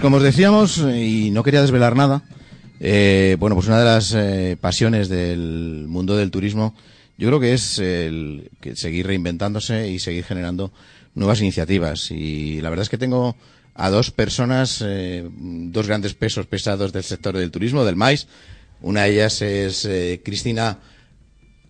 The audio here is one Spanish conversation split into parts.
Pues como os decíamos, y no quería desvelar nada, eh, bueno, pues una de las eh, pasiones del mundo del turismo, yo creo que es el que seguir reinventándose y seguir generando nuevas iniciativas. Y la verdad es que tengo a dos personas, eh, dos grandes pesos pesados del sector del turismo, del maíz. Una de ellas es eh, Cristina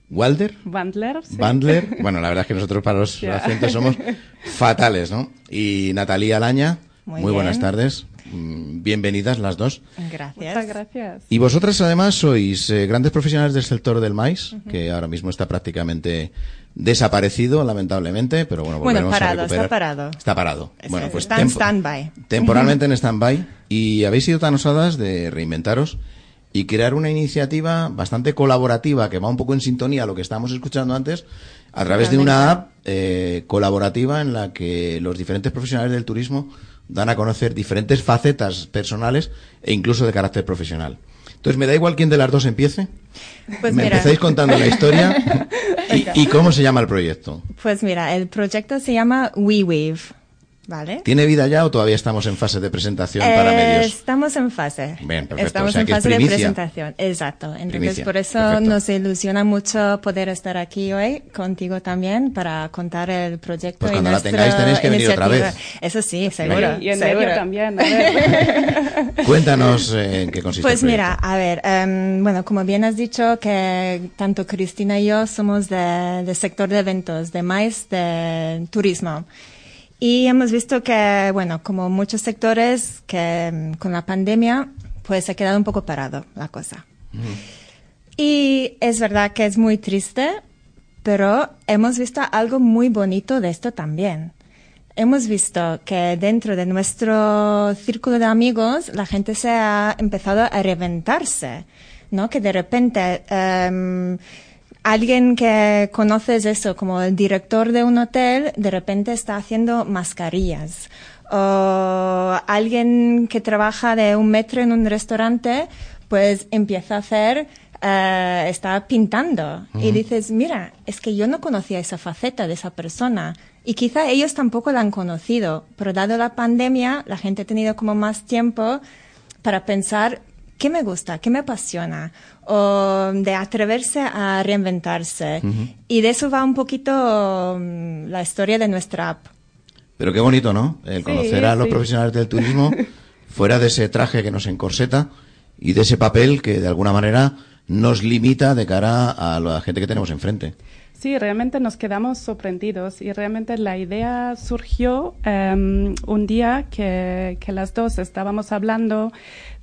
Walder. Bandler, sí. Bandler. Bueno, la verdad es que nosotros para los Ya. acentos somos fatales, ¿no? Y Natalia Alaña. Muy Muy, buenas tardes. Mm, Bienvenidas las dos. Gracias. Muchas gracias. Y vosotras además sois eh, grandes profesionales del sector del maíz, que ahora mismo está prácticamente desaparecido, lamentablemente, pero bueno, Bueno, volveremos a parado, recuperar. está parado. Está parado. Bueno, es, pues está en stand-by. Temporalmente en stand-by. Y habéis sido tan osadas de reinventaros y crear una iniciativa bastante colaborativa que va un poco en sintonía a lo que estábamos escuchando antes, a través de una app eh, colaborativa en la que los diferentes profesionales del turismo dan a conocer diferentes facetas personales e incluso de carácter profesional. Entonces, me da igual quién de las dos empiece. Pues me mira, empezáis contando la historia y, y cómo se llama el proyecto. pues mira, el proyecto se llama WeWave, ¿vale? ¿Tiene vida ya o todavía estamos en fase de presentación para Eh, medios? Estamos en fase. Bien, perfecto. Estamos O sea, en que es fase de presentación. Exacto. Entonces, Primicia. por eso Perfecto. nos ilusiona mucho poder estar aquí hoy contigo también para contar el proyecto. Pues y cuando la nuestra tengáis tenéis que venir otra iniciativa. vez. Eso sí, seguro. y en seguro. medio también. a ver. Cuéntanos eh, en qué consiste Pues el mira, a ver, em, bueno, como bien has dicho que tanto Cristina y yo somos de- del sector de eventos, de más de turismo. Y hemos visto que, bueno, como muchos sectores, que em, con la pandemia, pues se ha quedado un poco parado la cosa. Y es verdad que es muy triste, pero hemos visto algo muy bonito de esto también. Hemos visto que dentro de nuestro círculo de amigos la gente se ha empezado a reventarse, ¿no? Que de repente em, alguien que conoces eso como el director de un hotel de repente está haciendo mascarillas. O alguien que trabaja de un metro en un restaurante pues empieza a hacer eh, está pintando. Y dices mira es que yo no conocía esa faceta de esa persona y quizá ellos tampoco la han conocido pero dado la pandemia la gente ha tenido como más tiempo para pensar qué me gusta, qué me apasiona, o de atreverse a reinventarse. Y de eso va un poquito mm, la historia de nuestra app. Pero qué bonito, ¿no? El conocer a los sí. profesionales del turismo fuera de ese traje que nos encorseta y de ese papel que de alguna manera nos limita de cara a la gente que tenemos enfrente. Sí, realmente nos quedamos sorprendidos y realmente la idea surgió em, un día que, que las dos estábamos hablando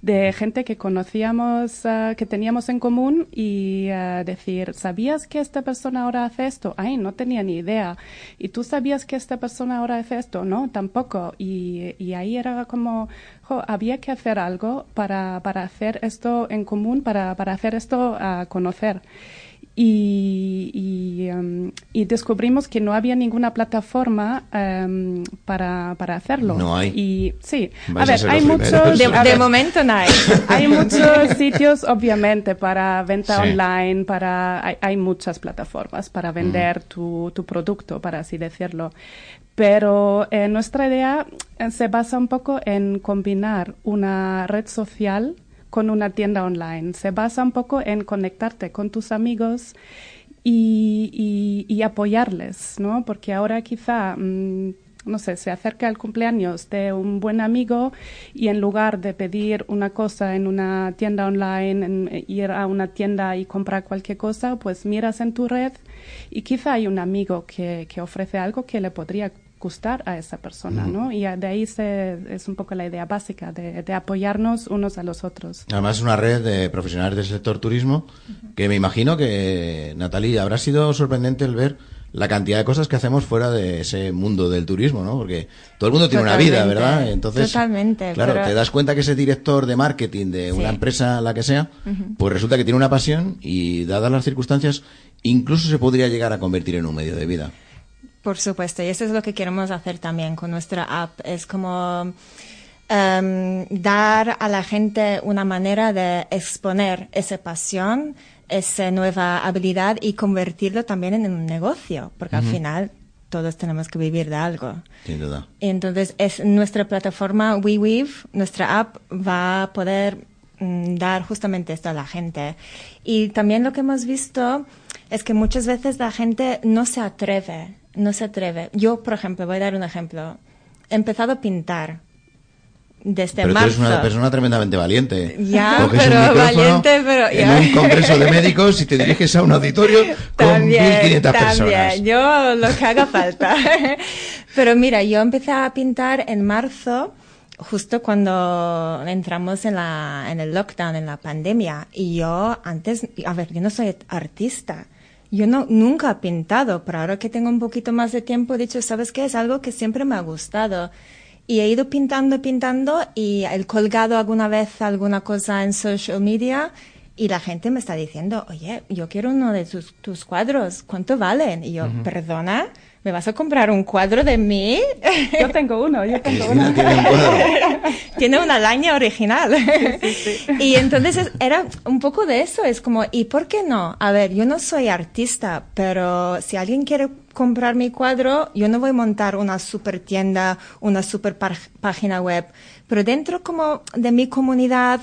de gente que conocíamos, ah, que teníamos en común y ah, decir, ¿sabías que esta persona ahora hace esto? Ay, no tenía ni idea. ¿Y tú sabías que esta persona ahora hace esto? No, tampoco. Y, y ahí era como, jo, había que hacer algo para, para hacer esto en común, para, para hacer esto a conocer. Y, y, em, y descubrimos que no había ninguna plataforma em, para, para hacerlo. No hay. Y sí, a Vais a ver, hay muchos. De, momento no hay. hay muchos sitios, obviamente, para venta Sí. online, para hay, hay muchas plataformas para vender tu, tu producto, para así decirlo. Pero eh, nuestra idea eh, se basa un poco en combinar una red social con una tienda online. Se basa un poco en conectarte con tus amigos y, apoyarles, ¿no? Porque ahora quizá, mm, no sé, se acerca el cumpleaños de un buen amigo y en lugar de pedir una cosa en una tienda online, en- eh, ir a una tienda y comprar cualquier cosa, pues miras en tu red y quizá hay un amigo que, que ofrece algo que le podría gustar a esa persona, ¿no? Y a- de ahí se, es un poco la idea básica de, de apoyarnos unos a los otros. Además es una red de profesionales del sector turismo que me imagino que, Natalia, habrá sido sorprendente el ver la cantidad de cosas que hacemos fuera de ese mundo del turismo, ¿no? Porque todo el mundo tiene una vida, ¿verdad? Entonces, totalmente, claro, pero- te das cuenta que ese director de marketing de una Sí. empresa, la que sea, pues resulta que tiene una pasión y dadas las circunstancias, incluso se podría llegar a convertir en un medio de vida. Por supuesto, y eso es lo que queremos hacer también con nuestra app. Es como em, dar a la gente una manera de exponer esa pasión, esa nueva habilidad y convertirlo también en un negocio, porque al final todos tenemos que vivir de algo. Sin duda. Y Entonces, es nuestra plataforma WeWeave, nuestra app, va a poder mm, dar justamente esto a la gente. Y también lo que hemos visto es que muchas veces la gente no se atreve, no se atreve. Yo, por ejemplo, voy a dar un ejemplo. He empezado a pintar desde Pero tú marzo. eres una persona tremendamente valiente. Ya, pero valiente, pero en ya. un congreso de médicos y te diriges a un auditorio con También, 1.500 también. personas. Yo lo que haga falta. Pero mira, yo empecé a pintar en marzo, justo cuando entramos en, la, en el lockdown, en la pandemia. Y yo antes, a ver, yo no soy artista. Yo no, nunca he pintado, pero ahora que tengo un poquito más de tiempo, he dicho, ¿sabes qué? Es algo que siempre me ha gustado. Y he ido pintando, pintando y he colgado alguna vez alguna cosa en social media y la gente me está diciendo, oye, yo quiero uno de tus, tus cuadros, ¿cuánto valen? Y yo, perdona, ¿me vas a comprar un cuadro de mí? Yo tengo uno, yo tengo Cristina uno. tiene un cuadro. Tiene una laña original. Y entonces es- era un poco de eso, es como, ¿y por qué no? A ver, yo no soy artista, pero si alguien quiere comprar mi cuadro, yo no voy a montar una super tienda, una super página web, pero dentro como de mi comunidad,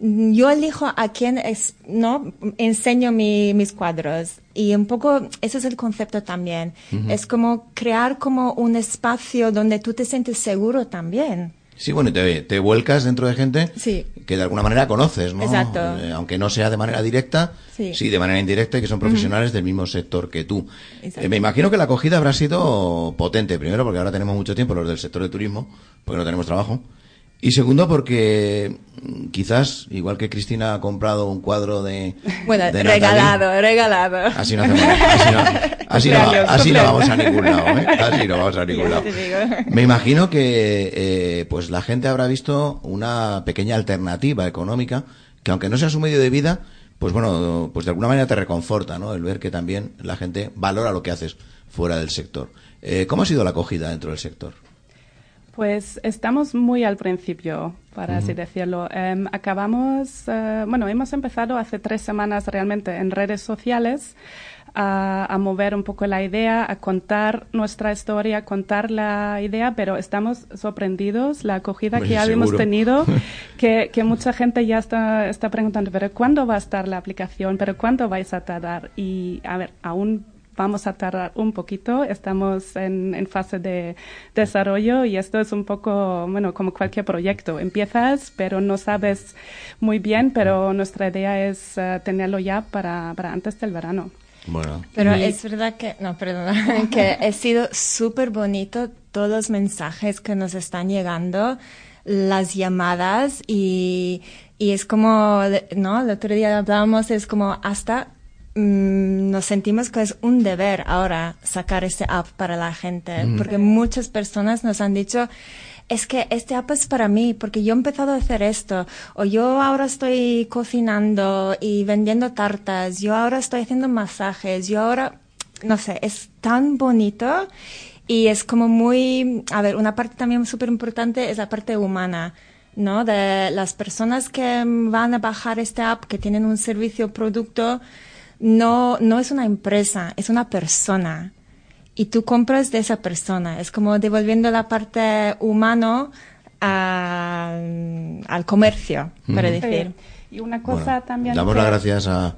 yo elijo a quién es, no, enseño mi- mis cuadros. Y un poco, ese es el concepto también. Es como crear como un espacio donde tú te sientes seguro también. Sí, bueno, y te, te vuelcas dentro de gente Sí. que de alguna manera conoces, ¿no? Exacto. Eh, aunque no sea de manera directa, Sí. de manera indirecta y que son profesionales del mismo sector que tú. Eh, me imagino que la acogida habrá sido potente, primero porque ahora tenemos mucho tiempo los del sector de turismo, porque no tenemos trabajo. Y segundo porque mm, quizás, igual que Cristina ha comprado un cuadro de... Bueno, de Natalie, regalado, regalado. Así no hacemos, así no, así no, así vamos a ningún lado, ¿eh? Así no vamos a ningún lado. Me imagino que eh, pues la gente habrá visto una pequeña alternativa económica que aunque no sea su medio de vida, pues bueno, pues de alguna manera te reconforta, ¿no? El ver que también la gente valora lo que haces fuera del sector. Eh, ¿Cómo ha sido la acogida dentro del sector? Pues estamos muy al principio, para así decirlo. Em, acabamos, eh, bueno, hemos empezado hace tres semanas realmente en redes sociales a, a mover un poco la idea, a contar nuestra historia, a contar la idea, pero estamos sorprendidos la acogida que seguro. tenido, que, que mucha gente ya está, está preguntando, pero ¿cuándo va a estar la aplicación? ¿Pero cuánto vais a tardar? Y, a ver, aún vamos a tardar un poquito. Estamos en, en fase de desarrollo y esto es un poco, bueno, como cualquier proyecto. Empiezas, pero no sabes muy bien, pero nuestra idea es eh, tenerlo ya para, para antes del verano. Bueno, Pero Y- es verdad que, no, perdona, que ha sido súper bonito todos los mensajes que nos están llegando, las llamadas y, y es como, ¿no? El otro día hablábamos, es como hasta mm, nos sentimos que es un deber ahora sacar este app para la gente, porque muchas personas nos han dicho, es que este app es para mí, porque yo he empezado a hacer esto, o yo ahora estoy cocinando y vendiendo tartas, yo ahora estoy haciendo masajes, yo ahora no sé, es tan bonito y es como muy, a ver, una parte también súper importante es la parte humana. ¿no? De las personas que van a bajar esta app, que tienen un servicio o producto, no, no es una empresa, es una persona. Y tú compras de esa persona. Es como devolviendo la parte humano a- al comercio, para decir. Y una cosa Bueno, también. Damos que- las gracias a,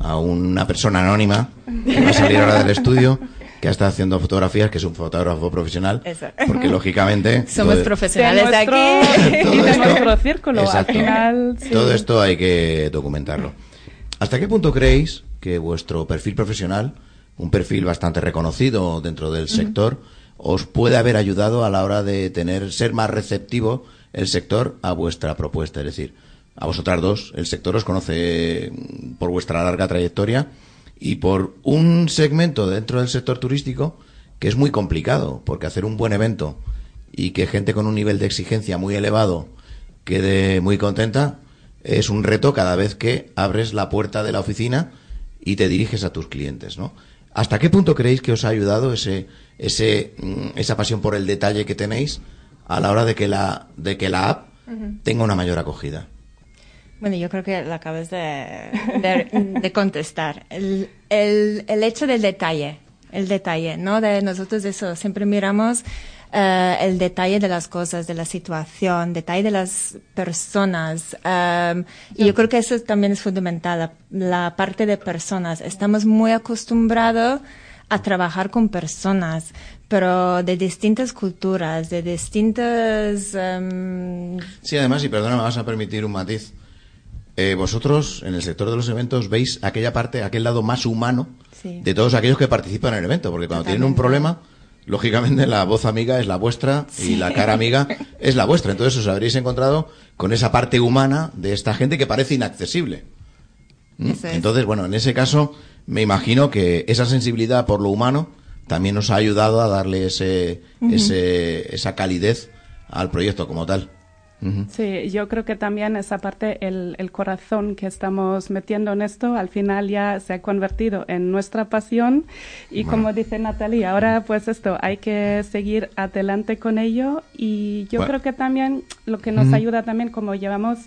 a una persona anónima que va a salir ahora del estudio, que está haciendo fotografías, que es un fotógrafo profesional. Eso. Porque lógicamente. Somos todo- profesionales de aquí. todo de esto- nuestro círculo. Exacto. Al final, sí. Todo esto hay que documentarlo. ¿Hasta qué punto creéis que vuestro perfil profesional, un perfil bastante reconocido dentro del sector, os puede haber ayudado a la hora de tener ser más receptivo el sector a vuestra propuesta? Es decir, a vosotras dos, el sector os conoce mm, por vuestra larga trayectoria y por un segmento dentro del sector turístico que es muy complicado, porque hacer un buen evento y que gente con un nivel de exigencia muy elevado quede muy contenta es un reto cada vez que abres la puerta de la oficina y te diriges a tus clientes, ¿no? ¿Hasta qué punto creéis que os ha ayudado ese, ese, mm, esa pasión por el detalle que tenéis a la hora de que la, de que la app tenga una mayor acogida? Bueno, yo creo que lo acabas de, de- de contestar. El, el, el hecho del detalle, el detalle, ¿no? De nosotros eso, siempre miramos eh, el detalle de las cosas, de la situación, detalle de las personas. em, y yo creo que eso también es fundamental, la, la parte de personas. Estamos muy acostumbrados a trabajar con personas, pero de distintas culturas, de distintas... em, Sí, además, y perdona, me vas a permitir un matiz. Eh, vosotros, en el sector de los eventos, veis aquella parte, aquel lado más humano Sí. de todos aquellos que participan en el evento, porque cuando tienen un problema, lógicamente la voz amiga es la vuestra y la cara amiga es la vuestra. Entonces os habréis encontrado con esa parte humana de esta gente que parece inaccesible. ¿Mm? Es. Entonces, bueno, en ese caso, me imagino que esa sensibilidad por lo humano también nos ha ayudado a darle ese, ese, esa calidez al proyecto como tal. Sí, yo creo que también esa parte, el, el corazón que estamos metiendo en esto, al final ya se ha convertido en nuestra pasión. Y como dice Natalia, ahora pues esto, hay que seguir adelante con ello. Y yo Bueno. creo que también lo que nos ayuda también como llevamos,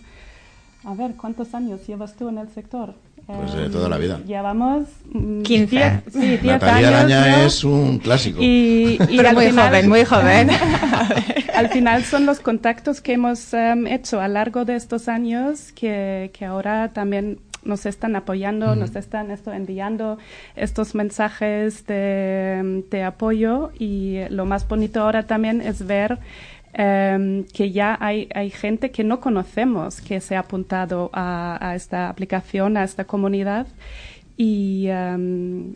a ver, ¿cuántos años llevas tú en el sector? Pues de Em, toda la vida. Llevamos... mm, 15. diez- sí, 10 Natalia años, Araña ¿no? es un clásico. Y, y Pero muy final- joven, muy joven. al final son los contactos que hemos em, hecho a lo largo de estos años que, que ahora también nos están apoyando, nos están esto, enviando estos mensajes de, de apoyo y lo más bonito ahora también es ver em, que ya hay, hay gente que no conocemos que se ha apuntado a, a esta aplicación, a esta comunidad y,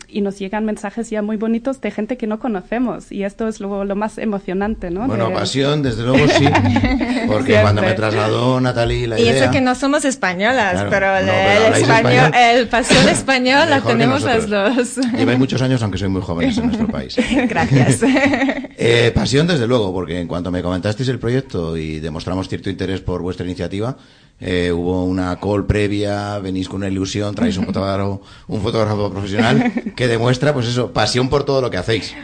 y nos llegan mensajes ya muy bonitos de gente que no conocemos y esto es luego lo más emocionante, ¿no? Bueno, De- pasión, desde luego sí. Porque Siempre. cuando me trasladó Natalie la Y idea... eso que no somos españolas, Claro, pero, no, el, pero el habláis español, español. el pasión español la tenemos las dos. Lleváis muchos años, aunque sois muy jóvenes en nuestro país. Gracias. Eh, pasión, desde luego, porque en cuanto me comentasteis el proyecto y demostramos cierto interés por vuestra iniciativa, eh, hubo una call previa, venís con una ilusión, traéis un fotógrafo, un fotógrafo profesional que demuestra, pues eso, pasión por todo lo que hacéis.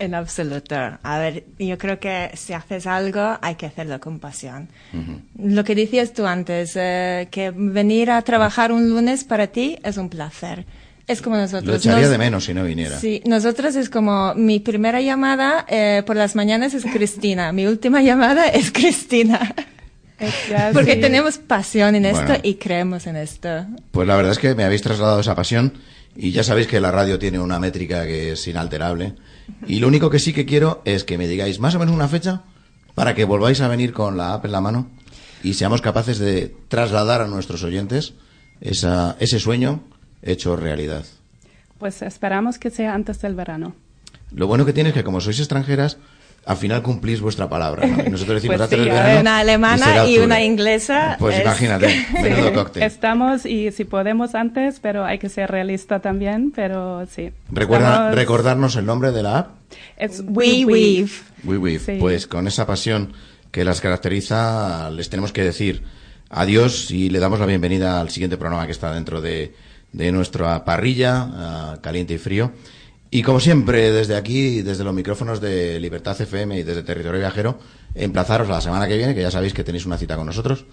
En absoluto. A ver, yo creo que si haces algo, hay que hacerlo con pasión. Lo que decías tú antes, eh, que venir a trabajar un lunes para ti es un placer. Es como nosotros. Lo echaría Nos- de menos si no viniera. Sí, nosotros es como mi primera llamada eh, por las mañanas es Cristina, mi última llamada es Cristina. Porque sí. tenemos pasión en esto Bueno. y creemos en esto. Pues la verdad es que me habéis trasladado esa pasión y ya sabéis que la radio tiene una métrica que es inalterable. Y lo único que sí que quiero es que me digáis más o menos una fecha para que volváis a venir con la app en la mano y seamos capaces de trasladar a nuestros oyentes esa, ese sueño hecho realidad. Pues esperamos que sea antes del verano. Lo bueno que tiene es que como sois extranjeras, al final cumplís vuestra palabra. ¿no? Y nosotros decimos Pues sí, verano. una alemana y una inglesa Pues es- imagínate, menudo cóctel. Estamos y si podemos antes, pero hay que ser realista también, pero sí. Recuerda, Estamos- recordarnos el nombre de la app. Es We Weave. We Weave. Sí. Pues con esa pasión que las caracteriza, les tenemos que decir adiós y le damos la bienvenida al siguiente programa que está dentro de, de nuestra parrilla, ah, caliente y frío. Y como siempre, desde aquí, desde los micrófonos de Libertad FM y desde Territorio Viajero, emplazaros a la semana que viene, que ya sabéis que tenéis una cita con nosotros,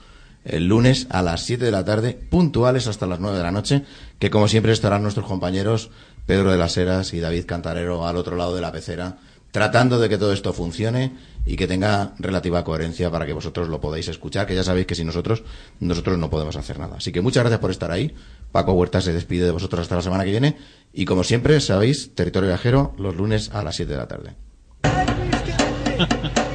el lunes a las 7 de la tarde, puntuales hasta las 9 de la noche, que como siempre estarán nuestros compañeros Pedro de las Heras y David Cantarero al otro lado de la pecera, tratando de que todo esto funcione y que tenga relativa coherencia para que vosotros lo podáis escuchar, que ya sabéis que sin nosotros, nosotros no podemos hacer nada. Así que muchas gracias por estar ahí. Paco Huerta se despide de vosotros hasta la semana que viene. Y como siempre, sabéis, Territorio Viajero, los lunes a las 7 de la tarde.